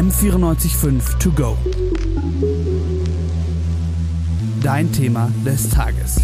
M945 To Go. Dein Thema des Tages.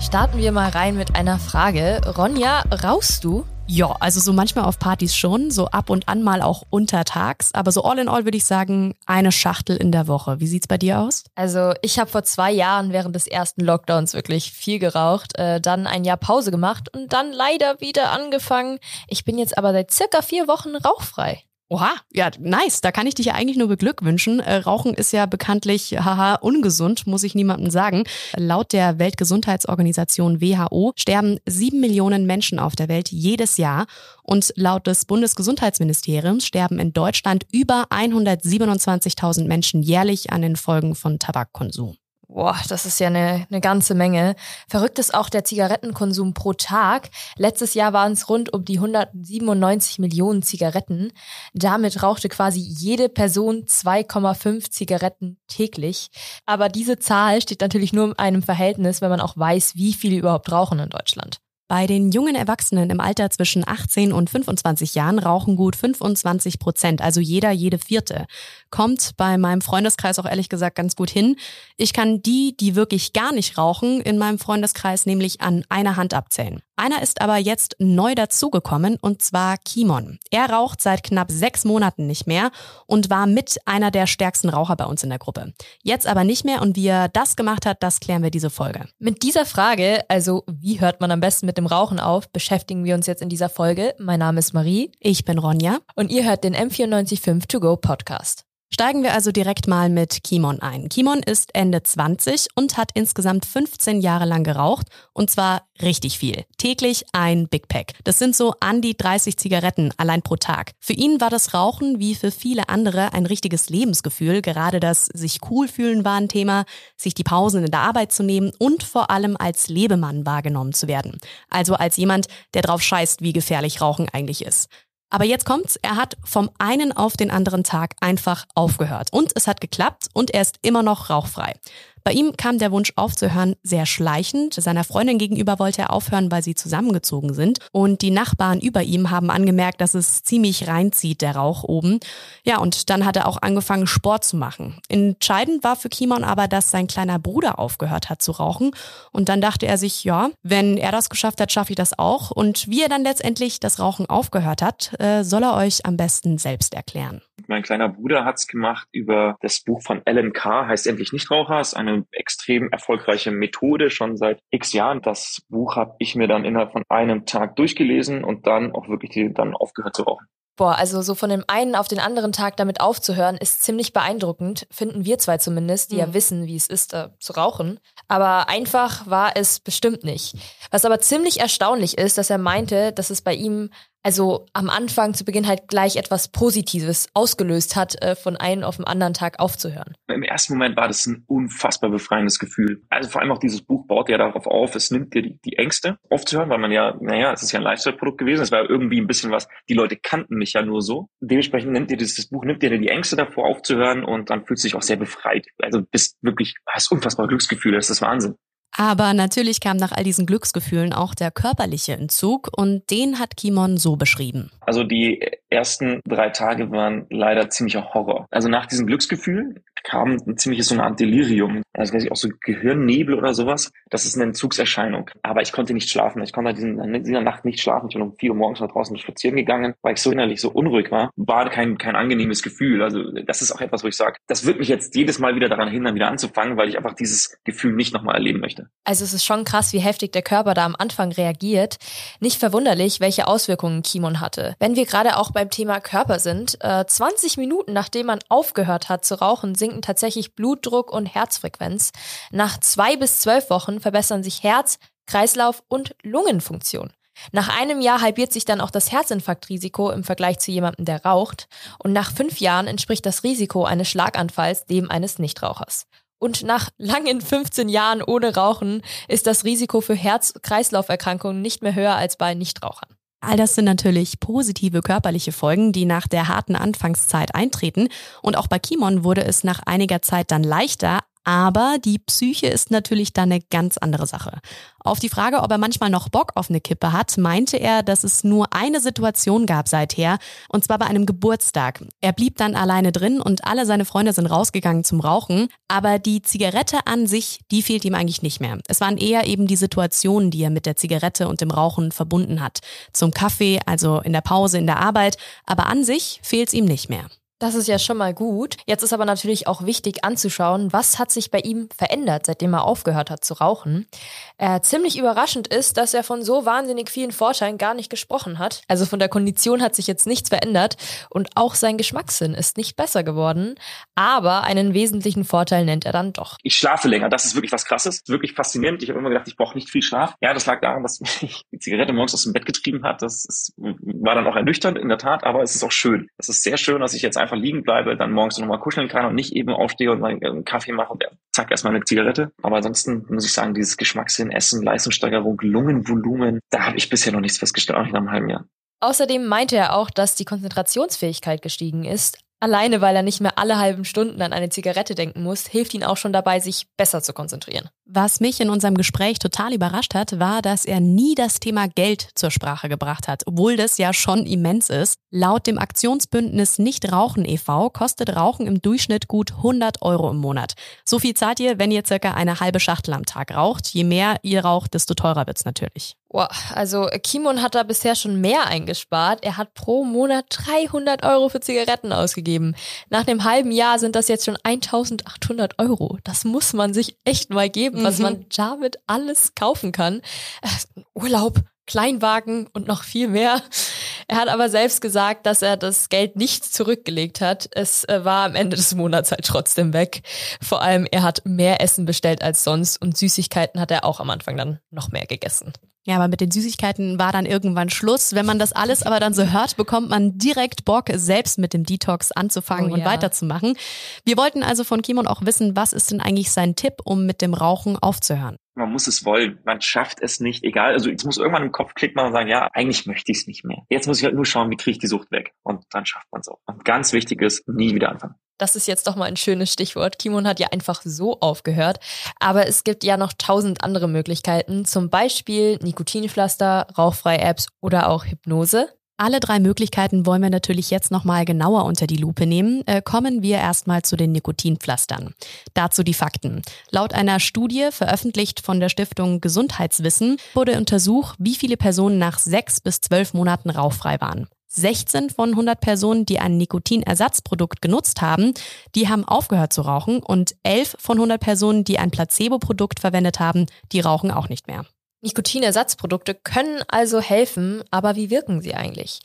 Starten wir mal rein mit einer Frage. Ronja, rauchst du? Ja, also so manchmal auf Partys schon, so ab und an mal auch untertags. Aber so all in all würde ich sagen, eine Schachtel in der Woche. Wie sieht's bei dir aus? Also ich habe vor zwei Jahren während des ersten Lockdowns wirklich viel geraucht, äh, dann ein Jahr Pause gemacht und dann leider wieder angefangen. Ich bin jetzt aber seit circa vier Wochen rauchfrei. Oha, ja, nice. Da kann ich dich ja eigentlich nur beglückwünschen. Äh, Rauchen ist ja bekanntlich, haha, ungesund, muss ich niemandem sagen. Laut der Weltgesundheitsorganisation WHO sterben sieben Millionen Menschen auf der Welt jedes Jahr. Und laut des Bundesgesundheitsministeriums sterben in Deutschland über 127.000 Menschen jährlich an den Folgen von Tabakkonsum. Boah, das ist ja eine, eine ganze Menge. Verrückt ist auch der Zigarettenkonsum pro Tag. Letztes Jahr waren es rund um die 197 Millionen Zigaretten. Damit rauchte quasi jede Person 2,5 Zigaretten täglich. Aber diese Zahl steht natürlich nur in einem Verhältnis, wenn man auch weiß, wie viele überhaupt rauchen in Deutschland. Bei den jungen Erwachsenen im Alter zwischen 18 und 25 Jahren rauchen gut 25 Prozent, also jeder, jede vierte. Kommt bei meinem Freundeskreis auch ehrlich gesagt ganz gut hin. Ich kann die, die wirklich gar nicht rauchen, in meinem Freundeskreis nämlich an einer Hand abzählen. Einer ist aber jetzt neu dazugekommen und zwar Kimon. Er raucht seit knapp sechs Monaten nicht mehr und war mit einer der stärksten Raucher bei uns in der Gruppe. Jetzt aber nicht mehr und wie er das gemacht hat, das klären wir diese Folge. Mit dieser Frage, also wie hört man am besten mit dem Rauchen auf, beschäftigen wir uns jetzt in dieser Folge. Mein Name ist Marie. Ich bin Ronja. Und ihr hört den M945 To Go Podcast. Steigen wir also direkt mal mit Kimon ein. Kimon ist Ende 20 und hat insgesamt 15 Jahre lang geraucht und zwar richtig viel. Täglich ein Big Pack. Das sind so an die 30 Zigaretten allein pro Tag. Für ihn war das Rauchen wie für viele andere ein richtiges Lebensgefühl. Gerade das sich cool fühlen war ein Thema, sich die Pausen in der Arbeit zu nehmen und vor allem als Lebemann wahrgenommen zu werden. Also als jemand, der drauf scheißt, wie gefährlich Rauchen eigentlich ist. Aber jetzt kommt's, er hat vom einen auf den anderen Tag einfach aufgehört. Und es hat geklappt und er ist immer noch rauchfrei. Bei ihm kam der Wunsch aufzuhören sehr schleichend. Seiner Freundin gegenüber wollte er aufhören, weil sie zusammengezogen sind. Und die Nachbarn über ihm haben angemerkt, dass es ziemlich reinzieht, der Rauch oben. Ja, und dann hat er auch angefangen, Sport zu machen. Entscheidend war für Kimon aber, dass sein kleiner Bruder aufgehört hat zu rauchen. Und dann dachte er sich, ja, wenn er das geschafft hat, schaffe ich das auch. Und wie er dann letztendlich das Rauchen aufgehört hat, äh, soll er euch am besten selbst erklären. Mein kleiner Bruder hat's gemacht über das Buch von Alan Carr, heißt endlich Nichtraucher, ist eine extrem erfolgreiche Methode schon seit x Jahren. Das Buch habe ich mir dann innerhalb von einem Tag durchgelesen und dann auch wirklich die, dann aufgehört zu rauchen. Boah, also so von dem einen auf den anderen Tag damit aufzuhören, ist ziemlich beeindruckend, finden wir zwei zumindest, die mhm. ja wissen, wie es ist, äh, zu rauchen. Aber einfach war es bestimmt nicht. Was aber ziemlich erstaunlich ist, dass er meinte, dass es bei ihm also am Anfang zu Beginn halt gleich etwas Positives ausgelöst hat, äh, von einem auf den anderen Tag aufzuhören. Im ersten Moment war das ein unfassbar befreiendes Gefühl. Also vor allem auch dieses Buch baut ja darauf auf, es nimmt dir die, die Ängste aufzuhören, weil man ja, naja, es ist ja ein Lifestyle-Produkt gewesen, es war irgendwie ein bisschen was, die Leute kannten mich ja nur so. Dementsprechend nimmt dir dieses Buch, nimmt dir die Ängste davor aufzuhören und dann fühlst du dich auch sehr befreit. Also bist wirklich, hast unfassbar Glücksgefühle, das ist Wahnsinn. Aber natürlich kam nach all diesen Glücksgefühlen auch der körperliche Entzug und den hat Kimon so beschrieben. Also die ersten drei Tage waren leider ziemlicher Horror. Also nach diesen Glücksgefühlen kam ein ziemliches so eine Art Delirium. Also weiß ich auch so Gehirnnebel oder sowas. Das ist eine Entzugserscheinung. Aber ich konnte nicht schlafen. Ich konnte diesen, in dieser Nacht nicht schlafen. Ich bin um vier Uhr morgens nach draußen spazieren gegangen, weil ich so innerlich so unruhig war. War kein, kein angenehmes Gefühl. Also das ist auch etwas, wo ich sage, das wird mich jetzt jedes Mal wieder daran hindern, wieder anzufangen, weil ich einfach dieses Gefühl nicht nochmal erleben möchte. Also es ist schon krass, wie heftig der Körper da am Anfang reagiert. Nicht verwunderlich, welche Auswirkungen Kimon hatte. Wenn wir gerade auch beim Thema Körper sind, äh, 20 Minuten nachdem man aufgehört hat zu rauchen, sinken tatsächlich Blutdruck und Herzfrequenz. Nach zwei bis zwölf Wochen verbessern sich Herz, Kreislauf und Lungenfunktion. Nach einem Jahr halbiert sich dann auch das Herzinfarktrisiko im Vergleich zu jemandem, der raucht. Und nach fünf Jahren entspricht das Risiko eines Schlaganfalls dem eines Nichtrauchers. Und nach langen 15 Jahren ohne Rauchen ist das Risiko für Herz-Kreislauf-Erkrankungen nicht mehr höher als bei Nichtrauchern. All das sind natürlich positive körperliche Folgen, die nach der harten Anfangszeit eintreten. Und auch bei Kimon wurde es nach einiger Zeit dann leichter, Aber die Psyche ist natürlich dann eine ganz andere Sache. Auf die Frage, ob er manchmal noch Bock auf eine Kippe hat, meinte er, dass es nur eine Situation gab seither, und zwar bei einem Geburtstag. Er blieb dann alleine drin und alle seine Freunde sind rausgegangen zum Rauchen, aber die Zigarette an sich, die fehlt ihm eigentlich nicht mehr. Es waren eher eben die Situationen, die er mit der Zigarette und dem Rauchen verbunden hat. Zum Kaffee, also in der Pause, in der Arbeit, aber an sich fehlt es ihm nicht mehr. Das ist ja schon mal gut. Jetzt ist aber natürlich auch wichtig anzuschauen, was hat sich bei ihm verändert, seitdem er aufgehört hat zu rauchen. Äh, ziemlich überraschend ist, dass er von so wahnsinnig vielen Vorteilen gar nicht gesprochen hat. Also von der Kondition hat sich jetzt nichts verändert und auch sein Geschmackssinn ist nicht besser geworden. Aber einen wesentlichen Vorteil nennt er dann doch. Ich schlafe länger. Das ist wirklich was Krasses. Wirklich faszinierend. Ich habe immer gedacht, ich brauche nicht viel Schlaf. Ja, das lag daran, dass mich die Zigarette morgens aus dem Bett getrieben hat. Das ist, war dann auch ernüchternd in der Tat, aber es ist auch schön. Es ist sehr schön, dass ich jetzt einfach einfach liegen bleibe, dann morgens nochmal kuscheln kann und nicht eben aufstehe und einen Kaffee mache und zack, erstmal eine Zigarette. Aber ansonsten muss ich sagen, dieses Geschmackssinn, Essen, Leistungssteigerung, Lungenvolumen, da habe ich bisher noch nichts festgestellt, auch nicht nach einem halben Jahr. Außerdem meinte er auch, dass die Konzentrationsfähigkeit gestiegen ist, Alleine, weil er nicht mehr alle halben Stunden an eine Zigarette denken muss, hilft ihn auch schon dabei, sich besser zu konzentrieren. Was mich in unserem Gespräch total überrascht hat, war, dass er nie das Thema Geld zur Sprache gebracht hat, obwohl das ja schon immens ist. Laut dem Aktionsbündnis Nicht Rauchen e.V. kostet Rauchen im Durchschnitt gut 100 Euro im Monat. So viel zahlt ihr, wenn ihr circa eine halbe Schachtel am Tag raucht. Je mehr ihr raucht, desto teurer wird's natürlich. Boah, also Kimon hat da bisher schon mehr eingespart. Er hat pro Monat 300 Euro für Zigaretten ausgegeben. Nach einem halben Jahr sind das jetzt schon 1800 Euro. Das muss man sich echt mal geben, mhm. was man damit alles kaufen kann. Äh, Urlaub, Kleinwagen und noch viel mehr. Er hat aber selbst gesagt, dass er das Geld nicht zurückgelegt hat. Es äh, war am Ende des Monats halt trotzdem weg. Vor allem, er hat mehr Essen bestellt als sonst und Süßigkeiten hat er auch am Anfang dann noch mehr gegessen. Ja, aber mit den Süßigkeiten war dann irgendwann Schluss. Wenn man das alles aber dann so hört, bekommt man direkt Bock, selbst mit dem Detox anzufangen oh, und ja. weiterzumachen. Wir wollten also von Kimon auch wissen, was ist denn eigentlich sein Tipp, um mit dem Rauchen aufzuhören? Man muss es wollen. Man schafft es nicht, egal. Also jetzt muss irgendwann im Kopf klicken und sagen, ja, eigentlich möchte ich es nicht mehr. Jetzt muss ich halt nur schauen, wie kriege ich die Sucht weg. Und dann schafft man es auch. Und ganz wichtig ist, nie wieder anfangen. Das ist jetzt doch mal ein schönes Stichwort. Kimon hat ja einfach so aufgehört. Aber es gibt ja noch tausend andere Möglichkeiten. Zum Beispiel Nikotinpflaster, Rauchfrei-Apps oder auch Hypnose. Alle drei Möglichkeiten wollen wir natürlich jetzt nochmal genauer unter die Lupe nehmen. Äh, kommen wir erstmal zu den Nikotinpflastern. Dazu die Fakten. Laut einer Studie, veröffentlicht von der Stiftung Gesundheitswissen, wurde untersucht, wie viele Personen nach sechs bis zwölf Monaten rauchfrei waren. 16 von 100 Personen, die ein Nikotinersatzprodukt genutzt haben, die haben aufgehört zu rauchen und 11 von 100 Personen, die ein Placebo-Produkt verwendet haben, die rauchen auch nicht mehr. Nikotinersatzprodukte können also helfen, aber wie wirken sie eigentlich?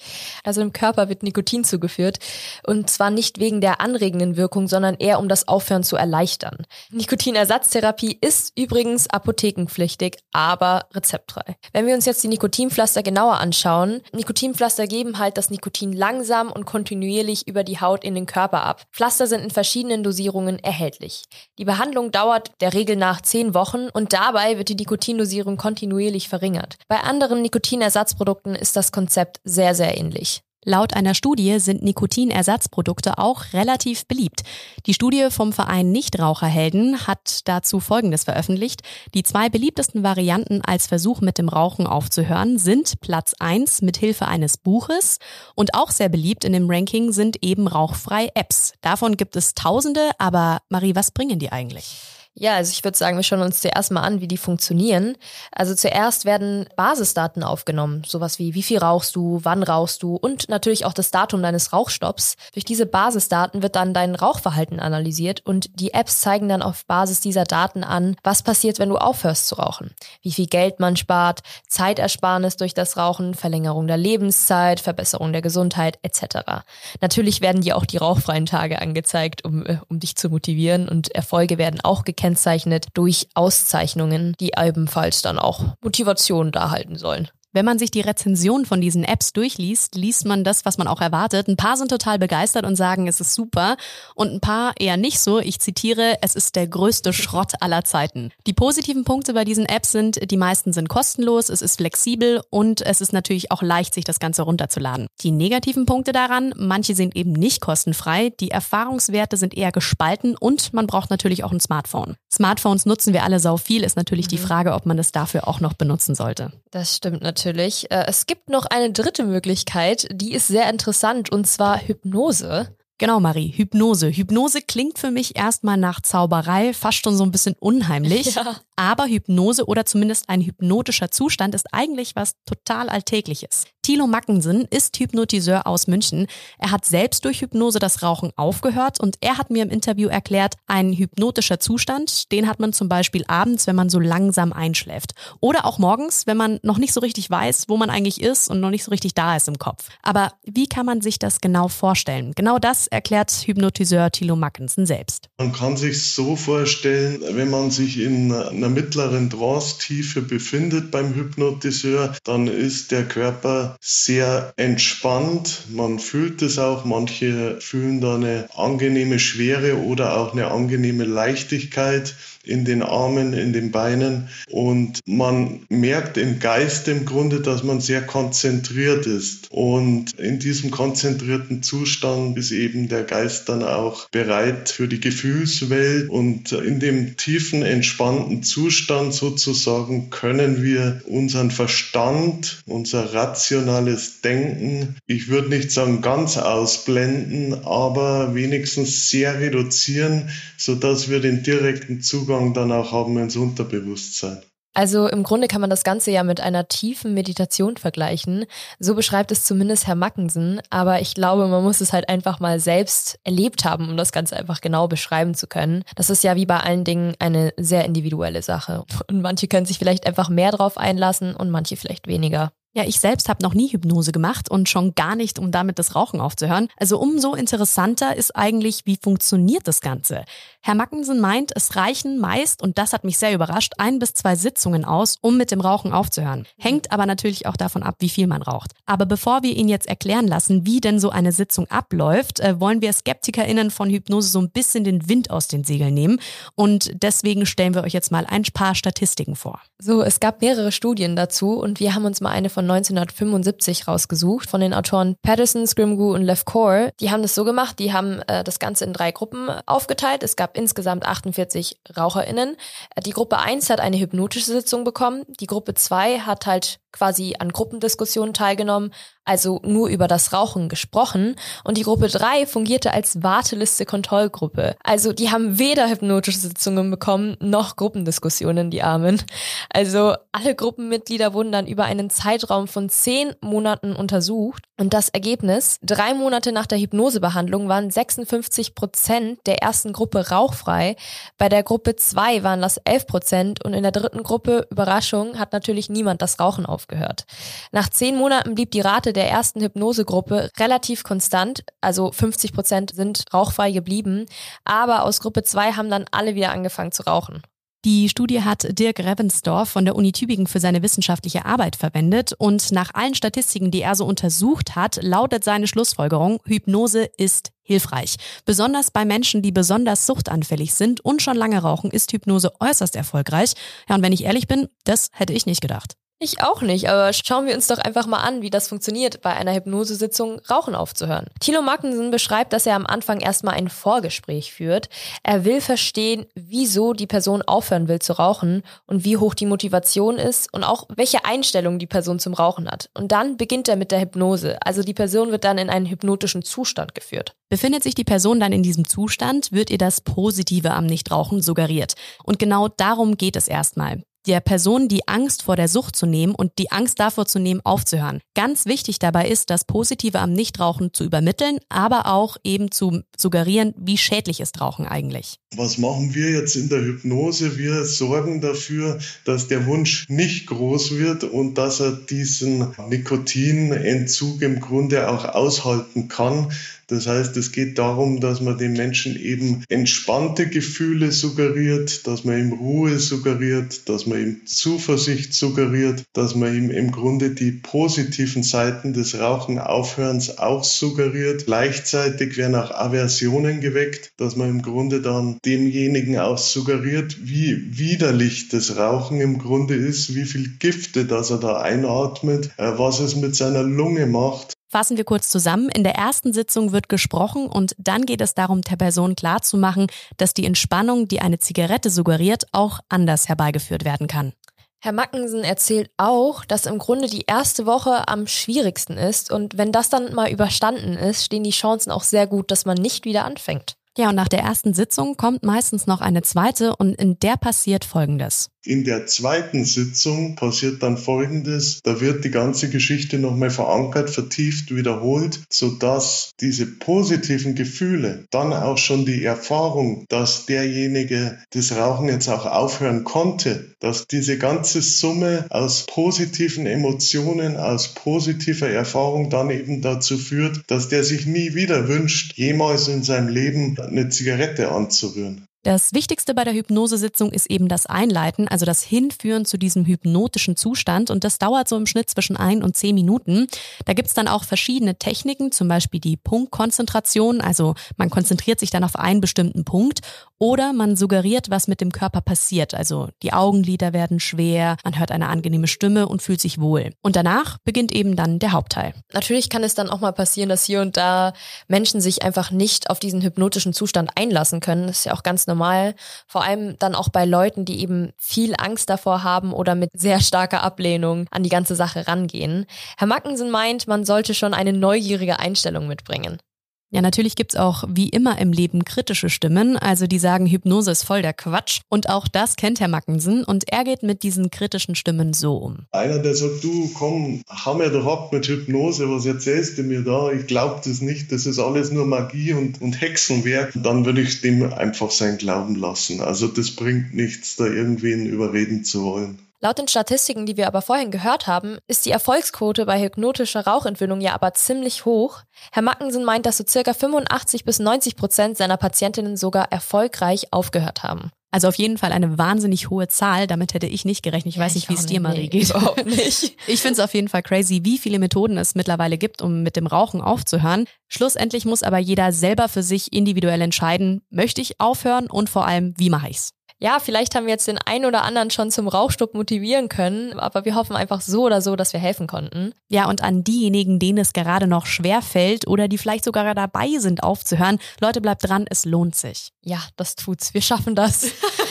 Also im Körper wird Nikotin zugeführt und zwar nicht wegen der anregenden Wirkung, sondern eher um das Aufhören zu erleichtern. Nikotinersatztherapie ist übrigens apothekenpflichtig, aber rezeptfrei. Wenn wir uns jetzt die Nikotinpflaster genauer anschauen, Nikotinpflaster geben halt das Nikotin langsam und kontinuierlich über die Haut in den Körper ab. Pflaster sind in verschiedenen Dosierungen erhältlich. Die Behandlung dauert der Regel nach zehn Wochen und dabei wird die Nikotindosierung kontinuierlich kontinuierlich verringert. Bei anderen Nikotinersatzprodukten ist das Konzept sehr, sehr ähnlich. Laut einer Studie sind Nikotinersatzprodukte auch relativ beliebt. Die Studie vom Verein Nichtraucherhelden hat dazu Folgendes veröffentlicht. Die zwei beliebtesten Varianten als Versuch mit dem Rauchen aufzuhören sind Platz 1 mit Hilfe eines Buches und auch sehr beliebt in dem Ranking sind eben rauchfrei Apps. Davon gibt es tausende, aber Marie, was bringen die eigentlich? Ja, also ich würde sagen, wir schauen uns zuerst mal an, wie die funktionieren. Also zuerst werden Basisdaten aufgenommen, sowas wie wie viel rauchst du, wann rauchst du und natürlich auch das Datum deines Rauchstopps. Durch diese Basisdaten wird dann dein Rauchverhalten analysiert und die Apps zeigen dann auf Basis dieser Daten an, was passiert, wenn du aufhörst zu rauchen. Wie viel Geld man spart, Zeitersparnis durch das Rauchen, Verlängerung der Lebenszeit, Verbesserung der Gesundheit etc. Natürlich werden dir auch die rauchfreien Tage angezeigt, um, äh, um dich zu motivieren und Erfolge werden auch gekennzeichnet gekennzeichnet durch Auszeichnungen, die ebenfalls dann auch Motivation darhalten sollen. Wenn man sich die Rezensionen von diesen Apps durchliest, liest man das, was man auch erwartet. Ein paar sind total begeistert und sagen, es ist super. Und ein paar eher nicht so. Ich zitiere, es ist der größte Schrott aller Zeiten. Die positiven Punkte bei diesen Apps sind, die meisten sind kostenlos, es ist flexibel und es ist natürlich auch leicht, sich das Ganze runterzuladen. Die negativen Punkte daran, manche sind eben nicht kostenfrei, die Erfahrungswerte sind eher gespalten und man braucht natürlich auch ein Smartphone. Smartphones nutzen wir alle sau viel, ist natürlich mhm. die Frage, ob man das dafür auch noch benutzen sollte. Das stimmt natürlich natürlich. Äh, es gibt noch eine dritte Möglichkeit, die ist sehr interessant und zwar Hypnose. Genau, Marie, Hypnose. Hypnose klingt für mich erstmal nach Zauberei, fast schon so ein bisschen unheimlich. Ja. Aber Hypnose oder zumindest ein hypnotischer Zustand ist eigentlich was total Alltägliches. Thilo Mackensen ist Hypnotiseur aus München. Er hat selbst durch Hypnose das Rauchen aufgehört und er hat mir im Interview erklärt, ein hypnotischer Zustand, den hat man zum Beispiel abends, wenn man so langsam einschläft. Oder auch morgens, wenn man noch nicht so richtig weiß, wo man eigentlich ist und noch nicht so richtig da ist im Kopf. Aber wie kann man sich das genau vorstellen? Genau das erklärt Hypnotiseur Thilo Mackensen selbst. Man kann sich so vorstellen, wenn man sich in einer mittleren Trance-Tiefe befindet beim Hypnotiseur, dann ist der Körper sehr entspannt. Man fühlt es auch. Manche fühlen da eine angenehme Schwere oder auch eine angenehme Leichtigkeit in den Armen, in den Beinen. Und man merkt im Geist im Grunde, dass man sehr konzentriert ist. Und in diesem konzentrierten Zustand ist eben der Geist dann auch bereit für die Gefühlswelt. Und in dem tiefen, entspannten Zustand sozusagen können wir unseren Verstand, unser rationales Denken, ich würde nicht sagen ganz ausblenden, aber wenigstens sehr reduzieren, sodass wir den direkten Zugang Zugang dann auch haben ins Unterbewusstsein. Also im Grunde kann man das Ganze ja mit einer tiefen Meditation vergleichen. So beschreibt es zumindest Herr Mackensen. Aber ich glaube, man muss es halt einfach mal selbst erlebt haben, um das Ganze einfach genau beschreiben zu können. Das ist ja wie bei allen Dingen eine sehr individuelle Sache. Und manche können sich vielleicht einfach mehr drauf einlassen und manche vielleicht weniger. Ja, ich selbst habe noch nie Hypnose gemacht und schon gar nicht, um damit das Rauchen aufzuhören. Also umso interessanter ist eigentlich, wie funktioniert das Ganze. Herr Mackensen meint, es reichen meist, und das hat mich sehr überrascht, ein bis zwei Sitzungen aus, um mit dem Rauchen aufzuhören. Hängt aber natürlich auch davon ab, wie viel man raucht. Aber bevor wir ihn jetzt erklären lassen, wie denn so eine Sitzung abläuft, äh, wollen wir SkeptikerInnen von Hypnose so ein bisschen den Wind aus den Segeln nehmen. Und deswegen stellen wir euch jetzt mal ein paar Statistiken vor. So, es gab mehrere Studien dazu und wir haben uns mal eine von von 1975 rausgesucht von den Autoren Patterson, Scrimgeour und Lefcour. Die haben das so gemacht, die haben äh, das Ganze in drei Gruppen aufgeteilt. Es gab insgesamt 48 RaucherInnen. Äh, die Gruppe 1 hat eine hypnotische Sitzung bekommen. Die Gruppe 2 hat halt quasi an Gruppendiskussionen teilgenommen, also nur über das Rauchen gesprochen. Und die Gruppe 3 fungierte als Warteliste-Kontrollgruppe. Also die haben weder hypnotische Sitzungen bekommen, noch Gruppendiskussionen, die Armen. Also alle Gruppenmitglieder wurden dann über einen Zeitraum von zehn Monaten untersucht. Und das Ergebnis, drei Monate nach der Hypnosebehandlung waren 56 Prozent der ersten Gruppe rauchfrei. Bei der Gruppe 2 waren das 11 Prozent und in der dritten Gruppe, Überraschung, hat natürlich niemand das Rauchen aufgehört. Nach zehn Monaten blieb die Rate der ersten Hypnosegruppe relativ konstant, also 50 Prozent sind rauchfrei geblieben, aber aus Gruppe 2 haben dann alle wieder angefangen zu rauchen. Die Studie hat Dirk Revensdorf von der Uni Tübingen für seine wissenschaftliche Arbeit verwendet und nach allen Statistiken, die er so untersucht hat, lautet seine Schlussfolgerung, Hypnose ist hilfreich. Besonders bei Menschen, die besonders suchtanfällig sind und schon lange rauchen, ist Hypnose äußerst erfolgreich. Ja, und wenn ich ehrlich bin, das hätte ich nicht gedacht. Ich auch nicht, aber schauen wir uns doch einfach mal an, wie das funktioniert, bei einer Hypnosesitzung Rauchen aufzuhören. Thilo Mackensen beschreibt, dass er am Anfang erstmal ein Vorgespräch führt. Er will verstehen, wieso die Person aufhören will zu rauchen und wie hoch die Motivation ist und auch welche Einstellung die Person zum Rauchen hat. Und dann beginnt er mit der Hypnose. Also die Person wird dann in einen hypnotischen Zustand geführt. Befindet sich die Person dann in diesem Zustand, wird ihr das Positive am Nichtrauchen suggeriert. Und genau darum geht es erstmal der Person die Angst vor der Sucht zu nehmen und die Angst davor zu nehmen, aufzuhören. Ganz wichtig dabei ist, das Positive am Nichtrauchen zu übermitteln, aber auch eben zu suggerieren, wie schädlich ist Rauchen eigentlich. Was machen wir jetzt in der Hypnose? Wir sorgen dafür, dass der Wunsch nicht groß wird und dass er diesen Nikotinentzug im Grunde auch aushalten kann. Das heißt, es geht darum, dass man den Menschen eben entspannte Gefühle suggeriert, dass man ihm Ruhe suggeriert, dass man ihm Zuversicht suggeriert, dass man ihm im Grunde die positiven Seiten des Rauchenaufhörens auch suggeriert. Gleichzeitig werden auch Aversionen geweckt, dass man im Grunde dann demjenigen auch suggeriert, wie widerlich das Rauchen im Grunde ist, wie viel Gifte, dass er da einatmet, äh, was es mit seiner Lunge macht. Fassen wir kurz zusammen. In der ersten Sitzung wird gesprochen und dann geht es darum, der Person klarzumachen, dass die Entspannung, die eine Zigarette suggeriert, auch anders herbeigeführt werden kann. Herr Mackensen erzählt auch, dass im Grunde die erste Woche am schwierigsten ist und wenn das dann mal überstanden ist, stehen die Chancen auch sehr gut, dass man nicht wieder anfängt. Ja, und nach der ersten Sitzung kommt meistens noch eine zweite und in der passiert Folgendes. In der zweiten Sitzung passiert dann Folgendes. Da wird die ganze Geschichte nochmal verankert, vertieft, wiederholt, sodass diese positiven Gefühle, dann auch schon die Erfahrung, dass derjenige das Rauchen jetzt auch aufhören konnte, dass diese ganze Summe aus positiven Emotionen, aus positiver Erfahrung dann eben dazu führt, dass der sich nie wieder wünscht, jemals in seinem Leben eine Zigarette anzurühren. Das Wichtigste bei der Hypnosesitzung ist eben das Einleiten, also das Hinführen zu diesem hypnotischen Zustand. Und das dauert so im Schnitt zwischen ein und zehn Minuten. Da gibt's dann auch verschiedene Techniken, zum Beispiel die Punktkonzentration. Also man konzentriert sich dann auf einen bestimmten Punkt oder man suggeriert, was mit dem Körper passiert. Also die Augenlider werden schwer, man hört eine angenehme Stimme und fühlt sich wohl. Und danach beginnt eben dann der Hauptteil. Natürlich kann es dann auch mal passieren, dass hier und da Menschen sich einfach nicht auf diesen hypnotischen Zustand einlassen können. Das ist ja auch ganz. Vor allem dann auch bei Leuten, die eben viel Angst davor haben oder mit sehr starker Ablehnung an die ganze Sache rangehen. Herr Mackensen meint, man sollte schon eine neugierige Einstellung mitbringen. Ja, natürlich gibt's auch wie immer im Leben kritische Stimmen, also die sagen, Hypnose ist voll der Quatsch. Und auch das kennt Herr Mackensen und er geht mit diesen kritischen Stimmen so um. Einer, der sagt, du komm, hau mir doch ab mit Hypnose, was erzählst du mir da? Ich glaube das nicht, das ist alles nur Magie und, und Hexenwerk. Dann würde ich dem einfach sein Glauben lassen. Also das bringt nichts, da irgendwen überreden zu wollen. Laut den Statistiken, die wir aber vorhin gehört haben, ist die Erfolgsquote bei hypnotischer Rauchentwöhnung ja aber ziemlich hoch. Herr Mackensen meint, dass so circa 85 bis 90 Prozent seiner Patientinnen sogar erfolgreich aufgehört haben. Also auf jeden Fall eine wahnsinnig hohe Zahl. Damit hätte ich nicht gerechnet. Ich ja, weiß nicht, wie es dir, Marie, geht. Überhaupt nicht. Ich finde es auf jeden Fall crazy, wie viele Methoden es mittlerweile gibt, um mit dem Rauchen aufzuhören. Schlussendlich muss aber jeder selber für sich individuell entscheiden, möchte ich aufhören und vor allem, wie mache ich's? Ja, vielleicht haben wir jetzt den einen oder anderen schon zum Rauchstopp motivieren können, aber wir hoffen einfach so oder so, dass wir helfen konnten. Ja, und an diejenigen, denen es gerade noch schwer fällt oder die vielleicht sogar dabei sind aufzuhören, Leute, bleibt dran, es lohnt sich. Ja, das tut's. Wir schaffen das.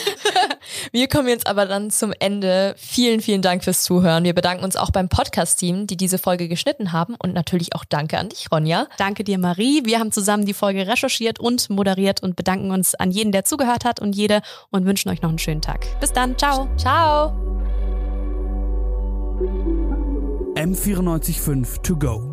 Wir kommen jetzt aber dann zum Ende. Vielen, vielen Dank fürs Zuhören. Wir bedanken uns auch beim Podcast-Team, die diese Folge geschnitten haben und natürlich auch danke an dich, Ronja. Danke dir, Marie. Wir haben zusammen die Folge recherchiert und moderiert und bedanken uns an jeden, der zugehört hat und jede und wünschen euch noch einen schönen Tag. Bis dann. Ciao. Ciao. M945 to go.